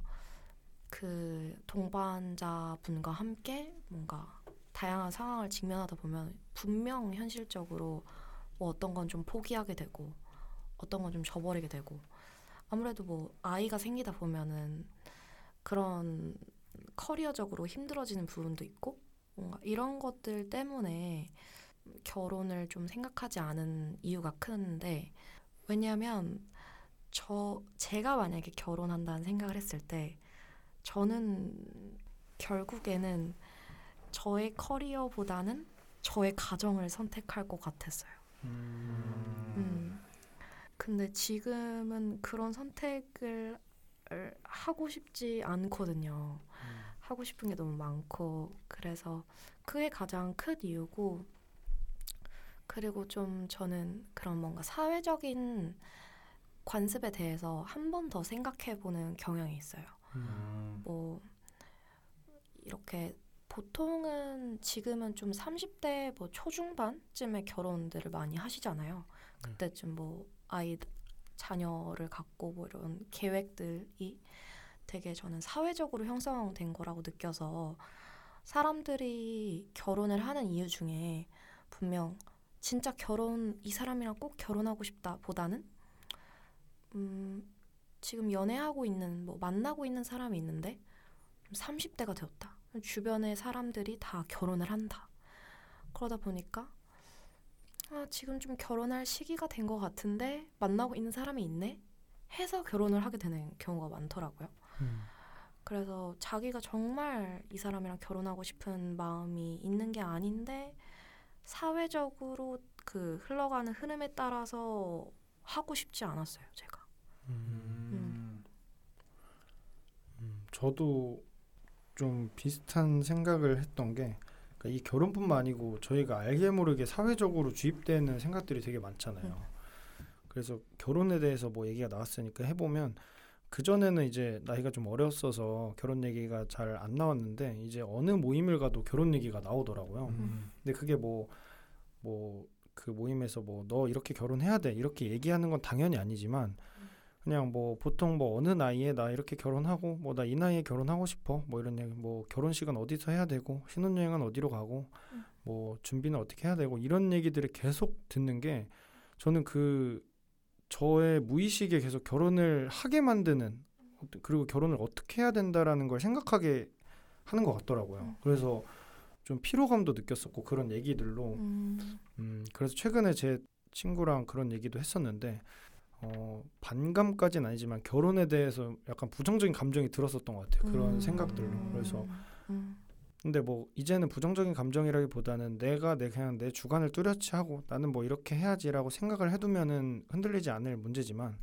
그 동반자 분과 함께 뭔가 다양한 상황을 직면하다 보면 분명 현실적으로 뭐 어떤 건 좀 포기하게 되고 어떤 건좀 저버리게 되고 아무래도 뭐 아이가 생기다 보면은 그런 커리어적으로 힘들어지는 부분도 있고 뭔가 이런 것들 때문에 결혼을 좀 생각하지 않은 이유가 큰데 왜냐하면 저 제가 만약에 결혼한다는 생각을 했을 때 저는 결국에는 저의 커리어보다는 저의 가정을 선택할 것 같았어요. 음. 근데 지금은 그런 선택을 하고 싶지 않거든요. 하고 싶은 게 너무 많고 그래서 그게 가장 큰 이유고 그리고 좀 저는 그런 뭔가 사회적인 관습에 대해서 한 번 더 생각해 보는 경향이 있어요. 음. 뭐 이렇게 보통은 지금은 좀 30대 뭐 초중반쯤에 결혼들을 많이 하시잖아요. 그때쯤 뭐 아이 자녀를 갖고 뭐 이런 계획들이 되게 저는 사회적으로 형성된 거라고 느껴서 사람들이 결혼을 하는 이유 중에 분명 진짜 결혼 이 사람이랑 꼭 결혼하고 싶다 보다는 음 지금 연애하고 있는 뭐 만나고 있는 사람이 있는데 30대가 되었다. 주변의 사람들이 다 결혼을 한다. 그러다 보니까 아, 지금 좀 결혼할 시기가 된 것 같은데 만나고 있는 사람이 있네 해서 결혼을 하게 되는 경우가 많더라고요. 음. 그래서 자기가 정말 이 사람이랑 결혼하고 싶은 마음이 있는 게 아닌데 사회적으로 그 흘러가는 흐름에 따라서 하고 싶지 않았어요, 제가. 음. 음, 저도 좀 비슷한 생각을 했던 게 그러니까 이 결혼뿐만 아니고 저희가 알게 모르게 사회적으로 주입되는 생각들이 되게 많잖아요. 그래서 결혼에 대해서 뭐 얘기가 나왔으니까 해보면 그 전에는 이제 나이가 좀 어렸어서 결혼 얘기가 잘 안 나왔는데 이제 어느 모임을 가도 결혼 얘기가 나오더라고요. 음. 근데 그게 뭐 뭐 그 모임에서 뭐 너 이렇게 결혼해야 돼 이렇게 얘기하는 건 당연히 아니지만 그냥 뭐 보통 뭐 어느 나이에 나 이렇게 결혼하고 뭐 나 이 나이에 결혼하고 싶어 뭐 이런 얘기 뭐 결혼식은 어디서 해야 되고 신혼여행은 어디로 가고 음. 뭐 준비는 어떻게 해야 되고 이런 얘기들을 계속 듣는 게 저는 그 저의 무의식에 계속 결혼을 하게 만드는 그리고 결혼을 어떻게 해야 된다라는 걸 생각하게 하는 것 같더라고요. 음. 그래서 좀 피로감도 느꼈었고 그런 얘기들로 음, 음, 그래서 최근에 제 친구랑 그런 얘기도 했었는데 어, 반감까지는 아니지만 결혼에 대해서 약간 부정적인 감정이 들었었던 것 같아요. 그런 음. 생각들로. 그래서 음, 근데 뭐 이제는 부정적인 감정이라기보다는 내가 내 그냥 내 주관을 뚜렷이 하고 나는 뭐 이렇게 해야지라고 생각을 해두면은 흔들리지 않을 문제지만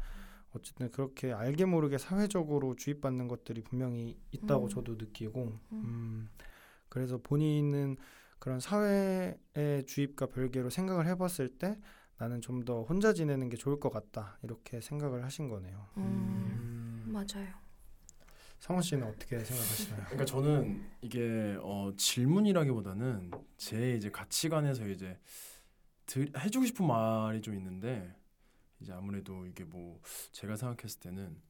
어쨌든 그렇게 알게 모르게 사회적으로 주입받는 것들이 분명히 있다고 음. 저도 느끼고 음. 음, 그래서 본인은 그런 사회의 주입과 별개로 생각을 해봤을 때 나는 좀 더 혼자 지내는 게 좋을 것 같다 이렇게 생각을 하신 거네요. 음, 음. 맞아요. 성원 씨는 어떻게 생각하시나요? 그러니까 저는 이게 어, 질문이라기보다는 제 이제 가치관에서 이제 드, 해주고 싶은 말이 좀 있는데 이제 아무래도 이게 뭐 제가 생각했을 때는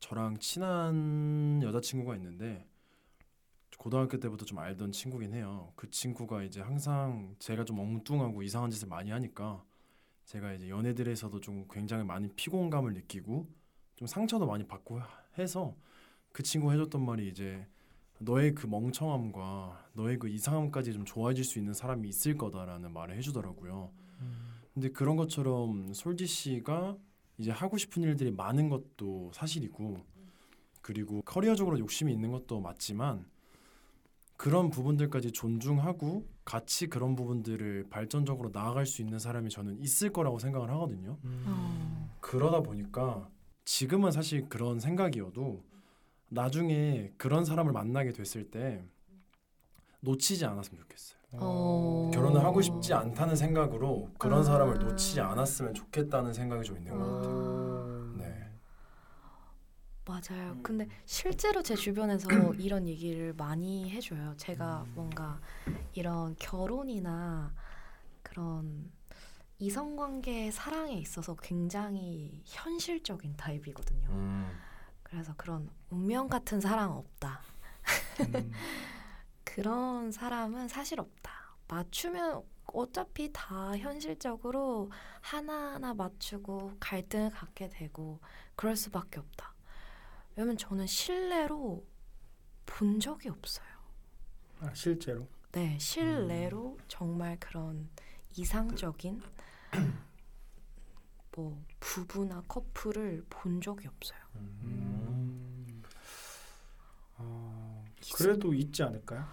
저랑 친한 여자친구가 있는데 고등학교 때부터 좀 알던 친구긴 해요. 그 친구가 이제 항상 제가 좀 엉뚱하고 이상한 짓을 많이 하니까 제가 이제 연애들에서도 좀 굉장히 많은 피곤감을 느끼고 좀 상처도 많이 받고 해서 그 친구 해줬던 말이 이제 너의 그 멍청함과 너의 그 이상함까지 좀 좋아질 수 있는 사람이 있을 거다라는 말을 해주더라고요. 근데 그런 것처럼 솔지 씨가 이제 하고 싶은 일들이 많은 것도 사실이고 그리고 커리어적으로 욕심이 있는 것도 맞지만 그런 부분들까지 존중하고 같이 그런 부분들을 발전적으로 나아갈 수 있는 사람이 저는 있을 거라고 생각을 하거든요. 음. 어. 그러다 보니까 지금은 사실 그런 생각이어도 나중에 그런 사람을 만나게 됐을 때 놓치지 않았으면 좋겠어요. 어. 결혼을 하고 싶지 않다는 생각으로 그런 아. 사람을 놓치지 않았으면 좋겠다는 생각이 좀 있는 것 같아요. 맞아요. 음. 근데 실제로 제 주변에서 이런 얘기를 많이 해줘요. 제가 음. 뭔가 이런 결혼이나 그런 이성관계 사랑에 있어서 굉장히 현실적인 타입이거든요. 음. 그래서 그런 운명 같은 사랑 없다. 음. 그런 사람은 사실 없다. 맞추면 어차피 다 현실적으로 하나하나 맞추고 갈등을 갖게 되고 그럴 수밖에 없다. 왜냐면 저는 실내로 본 적이 없어요. 아, 실제로. 네, 실내로 정말 그런 이상적인 뭐 부부나 커플을 본 적이 없어요. 음. 어, 그래도 있지 않을까요?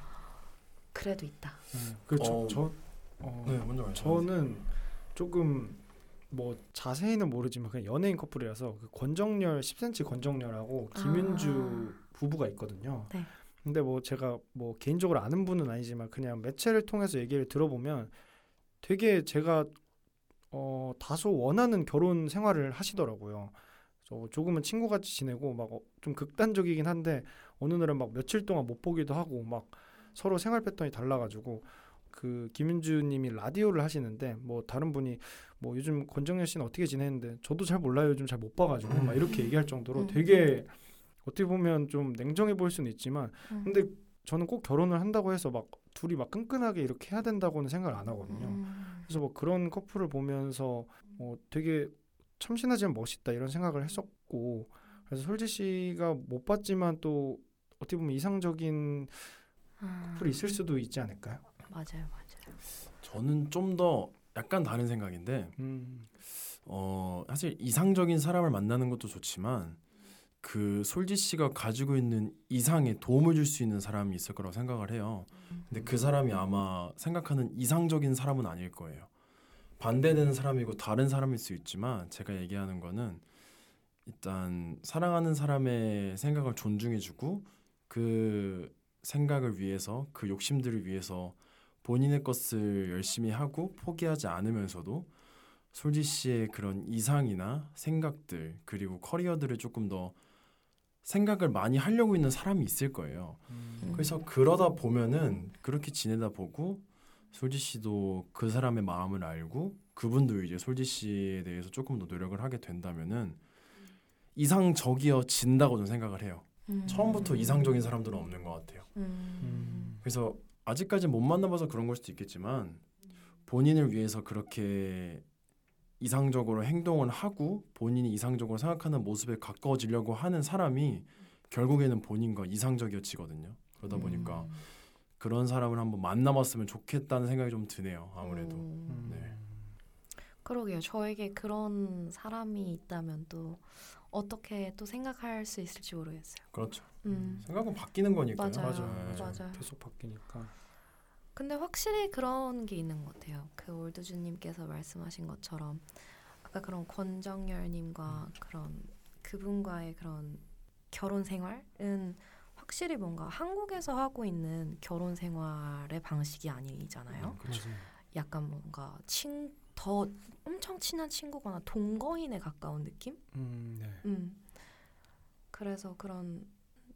그래도 있다. 네. 그저 어. 저 어, 네, 먼저 말씀. 저는 조금 뭐 자세히는 모르지만 그냥 연예인 커플이라서 그 권정열 10cm 권정열하고 김윤주 아. 부부가 있거든요. 네. 근데 뭐 제가 뭐 개인적으로 아는 분은 아니지만 그냥 매체를 통해서 얘기를 들어보면 되게 제가 어 다소 원하는 결혼 생활을 하시더라고요. 저 조금은 친구같이 지내고 막 좀 극단적이긴 한데 어느 날은 막 며칠 동안 못 보기도 하고 막 서로 생활 패턴이 달라가지고 그 김윤주님이 라디오를 하시는데 뭐 다른 분이 뭐 요즘 권정열 씨는 어떻게 지내는데 저도 잘 몰라요 요즘 잘 못 봐가지고 막 이렇게 얘기할 정도로 음. 되게 어떻게 보면 좀 냉정해 보일 수는 있지만 음. 근데 저는 꼭 결혼을 한다고 해서 막 둘이 막 끈끈하게 이렇게 해야 된다고는 생각을 안 하거든요. 음. 그래서 뭐 그런 커플을 보면서 어 되게 참신하지만 멋있다 이런 생각을 했었고 그래서 솔지 씨가 못 봤지만 또 어떻게 보면 이상적인 음. 커플이 있을 수도 있지 않을까요? 맞아요, 맞아요. 저는 좀 더 약간 다른 생각인데 음. 어 사실 이상적인 사람을 만나는 것도 좋지만 그 솔지 씨가 가지고 있는 이상에 도움을 줄 수 있는 사람이 있을 거라고 생각을 해요. 근데 그 사람이 아마 생각하는 이상적인 사람은 아닐 거예요. 반대되는 사람이고 다른 사람일 수 있지만 제가 얘기하는 거는 일단 사랑하는 사람의 생각을 존중해주고 그 생각을 위해서 그 욕심들을 위해서 본인의 것을 열심히 하고 포기하지 않으면서도 솔지 씨의 그런 이상이나 생각들 그리고 커리어들을 조금 더 생각을 많이 하려고 있는 사람이 있을 거예요. 음. 그래서 그러다 보면은 그렇게 지내다 보고 솔지 씨도 그 사람의 마음을 알고 그분도 이제 솔지 씨에 대해서 조금 더 노력을 하게 된다면은 이상적이어진다고 저는 생각을 해요. 음. 처음부터 이상적인 사람들은 없는 것 같아요. 음. 그래서 아직까지 못 만나봐서 그런 걸 수도 있겠지만 본인을 위해서 그렇게 이상적으로 행동을 하고 본인이 이상적으로 생각하는 모습에 가까워지려고 하는 사람이 결국에는 본인과 이상적이어지거든요. 그러다 보니까 음. 그런 사람을 한번 만나봤으면 좋겠다는 생각이 좀 드네요. 아무래도. 음. 네. 그러게요. 저에게 그런 사람이 있다면 또 어떻게 또 생각할 수 있을지 모르겠어요. 그렇죠. 음. 생각은 바뀌는 거니까요. 맞아요. 네. 맞아요. 계속 바뀌니까. 근데 확실히 그런 게 있는 것 같아요. 그 올드주님께서 말씀하신 것처럼 아까 그런 권정열님과 그런 그분과의 그런 결혼 생활은 확실히 뭔가 한국에서 하고 있는 결혼 생활의 방식이 아니잖아요. 그렇죠. 약간 뭔가 친 더 엄청 친한 친구거나 동거인에 가까운 느낌? 음, 네. 음. 그래서 그런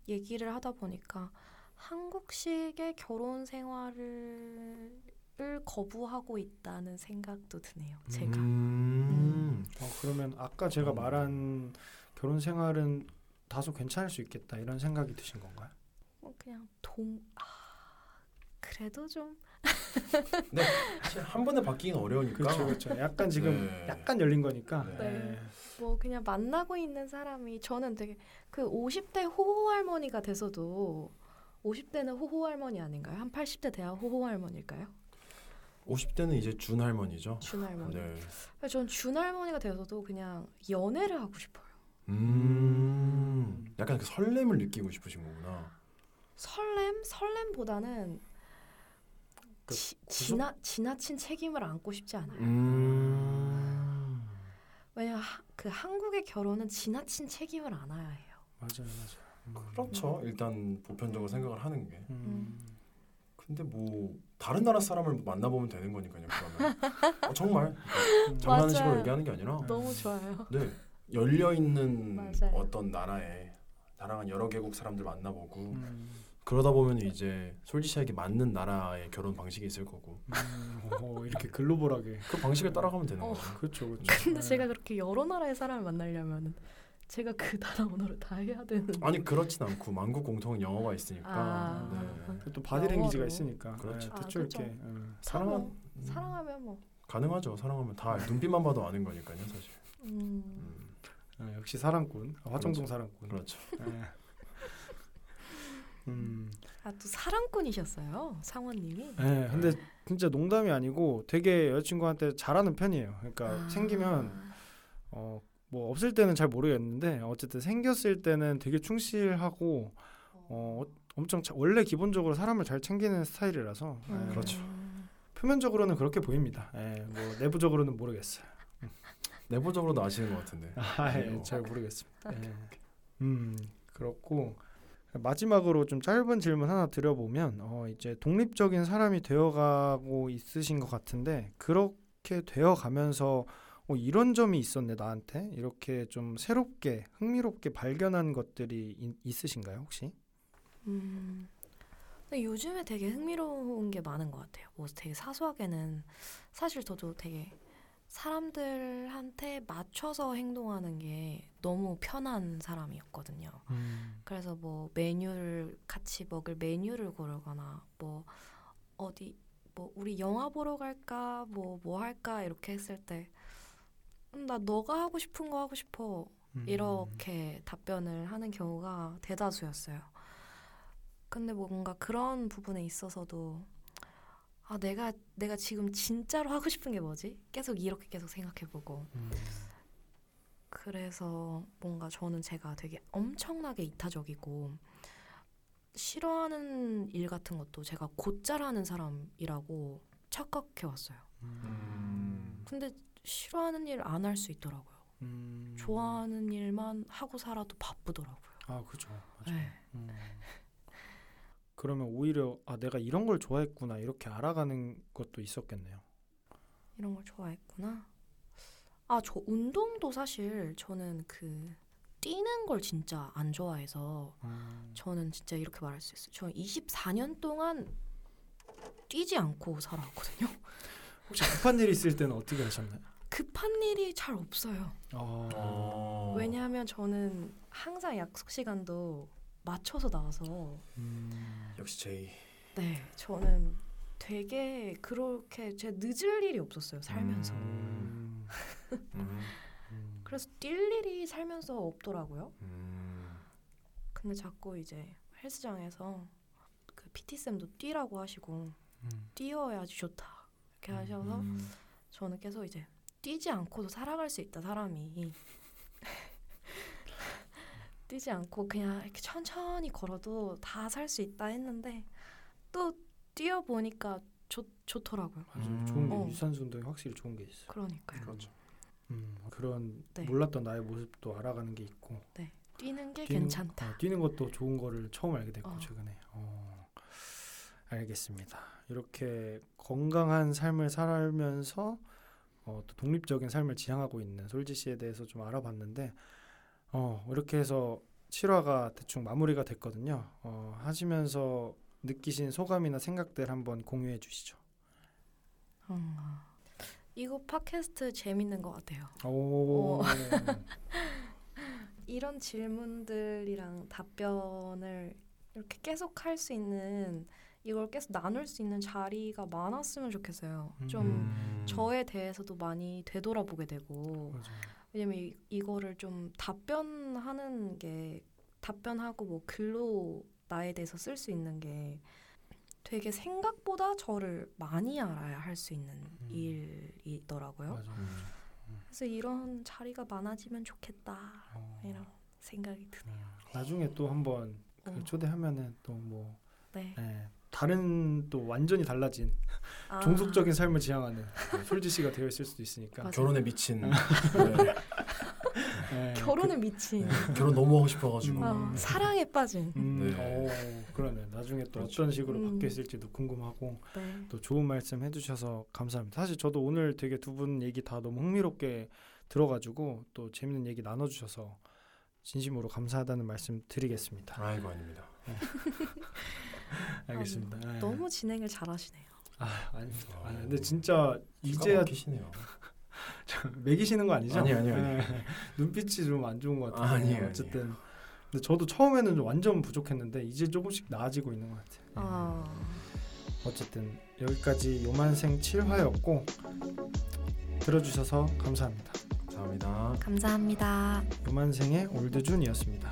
얘기를 하다 보니까 한국식의 결혼 생활을 을 거부하고 있다는 생각도 드네요. 제가. 음. 어, 그러면 아까 제가 어. 말한 결혼 생활은 다소 괜찮을 수 있겠다 이런 생각이 드신 건가요? 어, 그냥 동 아, 그래도 좀 네, 사실 한 번에 바뀌기는 어려우니까. 그렇죠, 그렇죠. 약간 지금 네. 약간 열린 거니까. 네. 네. 뭐 그냥 만나고 있는 사람이 저는 되게 그 50대 호호 할머니가 돼서도 50대는 호호 할머니 아닌가요? 한 80대 돼야 호호 할머니일까요? 50대는 이제 준 할머니죠. 준 할머니. 네. 전준 할머니가 돼서도 그냥 연애를 하고 싶어요. 음. 약간 그 설렘을 느끼고 싶으신 거구나. 설렘 설렘보다는 그 지, 지나 지나친 책임을 안고 싶지 않아요. 음. 왜냐 하, 그 한국의 결혼은 지나친 책임을 안아야 해요. 맞아요, 맞아요. 음. 그렇죠. 일단 보편적으로 생각을 하는 게. 음. 근데 뭐 다른 나라 사람을 만나보면 되는 거니까요. 그러면 어, 정말 음. 장난식으로 맞아요. 얘기하는 게 아니라 너무 좋아요. 네 열려 있는. 어떤 나라에 다양한 여러 개국 사람들 만나보고 음. 그러다 보면 이제 솔지 씨에게 맞는 나라의 결혼 방식이 있을 거고 음. 오, 이렇게 글로벌하게. 그 방식을 따라가면 되는 어. 거죠. 그렇죠, 그렇죠. 근데 네. 제가 그렇게 여러 나라의 사람을 만나려면 제가 그 나라 언어를 다 해야 되는. 아니 그렇진 않고 만국 공통 영어가 있으니까 아. 네. 또 바디랭귀지가. 있으니까. 그렇죠. 네, 아, 대충 그렇죠. 이렇게. 음. 사랑하 뭐, 사랑하면 뭐. 가능하죠. 사랑하면 다 눈빛만 봐도 아는 거니까요, 사실. 음. 음, 아, 역시 사랑꾼. 아, 화정동 사랑꾼. 그렇죠. 네. 음. 아또 사랑꾼이셨어요, 상원님이. 네, 근데 진짜 농담이 아니고 되게 여자친구한테 잘하는 편이에요. 그러니까 아. 생기면 어 뭐 없을 때는 잘 모르겠는데 어쨌든 생겼을 때는 되게 충실하고 어 엄청 자- 원래 기본적으로 사람을 잘 챙기는 스타일이라서 예, 음. 그렇죠. 표면적으로는 그렇게 보입니다. 예, 뭐 내부적으로는 모르겠어요. 내부적으로도 아시는 것 같은데. 아, 예, 뭐. 잘 모르겠습니다. 예. 음 그렇고 마지막으로 좀 짧은 질문 하나 드려보면 어 이제 독립적인 사람이 되어가고 있으신 것 같은데 그렇게 되어가면서 어, 이런 점이 있었네 나한테 이렇게 좀 새롭게 흥미롭게 발견한 것들이 이- 있으신가요 혹시? 음. 근데 요즘에 되게 흥미로운 게 많은 것 같아요. 뭐 되게 사소하게는 사실 저도 되게 사람들한테 맞춰서 행동하는 게 너무 편한 사람이었거든요. 그래서 뭐 메뉴를 같이 먹을 메뉴를 고르거나 뭐 어디 뭐 우리 영화 보러 갈까 뭐뭐 할까 이렇게 했을 때 음, 나 너가 하고 싶은 거 하고 싶어 음. 이렇게 답변을 하는 경우가 대다수였어요. 근데 뭔가 그런 부분에 있어서도 아 내가 내가 지금 진짜로 하고 싶은 게 뭐지? 계속 이렇게 계속 생각해보고 음. 그래서 뭔가 저는 제가 되게 엄청나게 이타적이고 싫어하는 일 같은 것도 제가 곧잘 하는 사람이라고 착각해 왔어요. 음. 근데 싫어하는 일 안 할 수 있더라고요. 음. 좋아하는 일만 하고 살아도 바쁘더라고요. 아 그죠. 네. 음. 그러면 오히려 아 내가 이런 걸 좋아했구나 이렇게 알아가는 것도 있었겠네요. 이런 걸 좋아했구나. 아, 저 운동도 사실 저는 그 뛰는 걸 진짜 안 좋아해서 음. 저는 진짜 이렇게 말할 수 있어요. 저 24년 동안 뛰지 않고 살아왔거든요. 혹시 급한 일 있을 때는 어떻게 하셨나요? 급한 일이 잘 없어요. 아, 어. 왜냐하면 저는 항상 약속 시간도 맞춰서 나와서 음. 역시 제이. 네, 저는 되게 그렇게 제 늦을 일이 없었어요 살면서. 음. 음. 음. 그래서 뛸 일이 살면서 없더라고요. 음. 근데 자꾸 이제 헬스장에서 그 PT 쌤도 뛰라고 하시고 음. 뛰어야지 좋다 이렇게 하셔서 음. 저는 계속 이제 뛰지 않고도 살아갈 수 있다 사람이 뛰지 않고 그냥 이렇게 천천히 걸어도 다 살 수 있다 했는데 또 뛰어 보니까 좋 좋더라고요. 맞아요. 음. 좋은 게 어. 유산소 운동이 확실히 좋은 게 있어요. 그러니까요. 그렇죠. 음, 그런 네. 몰랐던 나의 모습도 알아가는 게 있고 뛰는 게 뛰는- 괜찮다. 어, 뛰는 것도 좋은 거를 처음 알게 됐고 어. 최근에. 어, 알겠습니다. 이렇게 건강한 삶을 살면서 어, 또 독립적인 삶을 지향하고 있는 솔지 씨에 대해서 좀 알아봤는데 어, 이렇게 해서 7화가 대충 마무리가 됐거든요. 어, 하시면서 느끼신 소감이나 생각들 한번 공유해 주시죠. 음. 이거 팟캐스트 재밌는 것 같아요. 오. 어. 이런 질문들이랑 답변을 이렇게 계속 할 수 있는 이걸 계속 나눌 수 있는 자리가 많았으면 좋겠어요. 좀 음. 저에 대해서도 많이 되돌아보게 되고 맞아요. 왜냐면 이, 이거를 좀 답변하는 게 답변하고 뭐 글로 나에 대해서 쓸 수 있는 게 되게 생각보다 저를 많이 알아야 할 수 있는 음. 일이더라고요. 음. 그래서 이런 자리가 많아지면 좋겠다 어, 이런 생각이 드네요. 나중에 또 한번 그 어, 초대하면은 또뭐 네. 다른 또 완전히 달라진 아, 종속적인 삶을 지향하는 솔지 씨가 되어 있을 수도 있으니까. 맞아요. 결혼에 미친 네. 네, 결혼에 미친 네. 결혼 너무 하고 싶어가지고 어, 음. 사랑에 빠진 그, 음, 네. 오, 그러네. 나중에 또 그렇죠. 어떤 식으로 음. 바뀌었을지도 궁금하고 네. 또 좋은 말씀 해주셔서 감사합니다. 사실 저도 오늘 되게 두 분 얘기 다 너무 흥미롭게 들어가지고 또 재밌는 얘기 나눠주셔서 진심으로 감사하다는 말씀 드리겠습니다. 아이고 아닙니다. 알겠습니다. 네. 너무 진행을 잘하시네요. 아 아닙니다. 아, 어. 근데 진짜 이제야 막히시네요. 매기시는 거 아니죠? 아니요, 아니요, 아니요. 네. 눈빛이 좀 안 좋은 것 같아요. 아, 아니에요, 어쨌든 근데 저도 처음에는 좀 완전 부족했는데 이제 조금씩 나아지고 있는 것 같아요. 아, 어쨌든 여기까지 요만생 7화였고 들어주셔서 감사합니다. 감사합니다. 감사합니다. 요만생의 올드준이었습니다.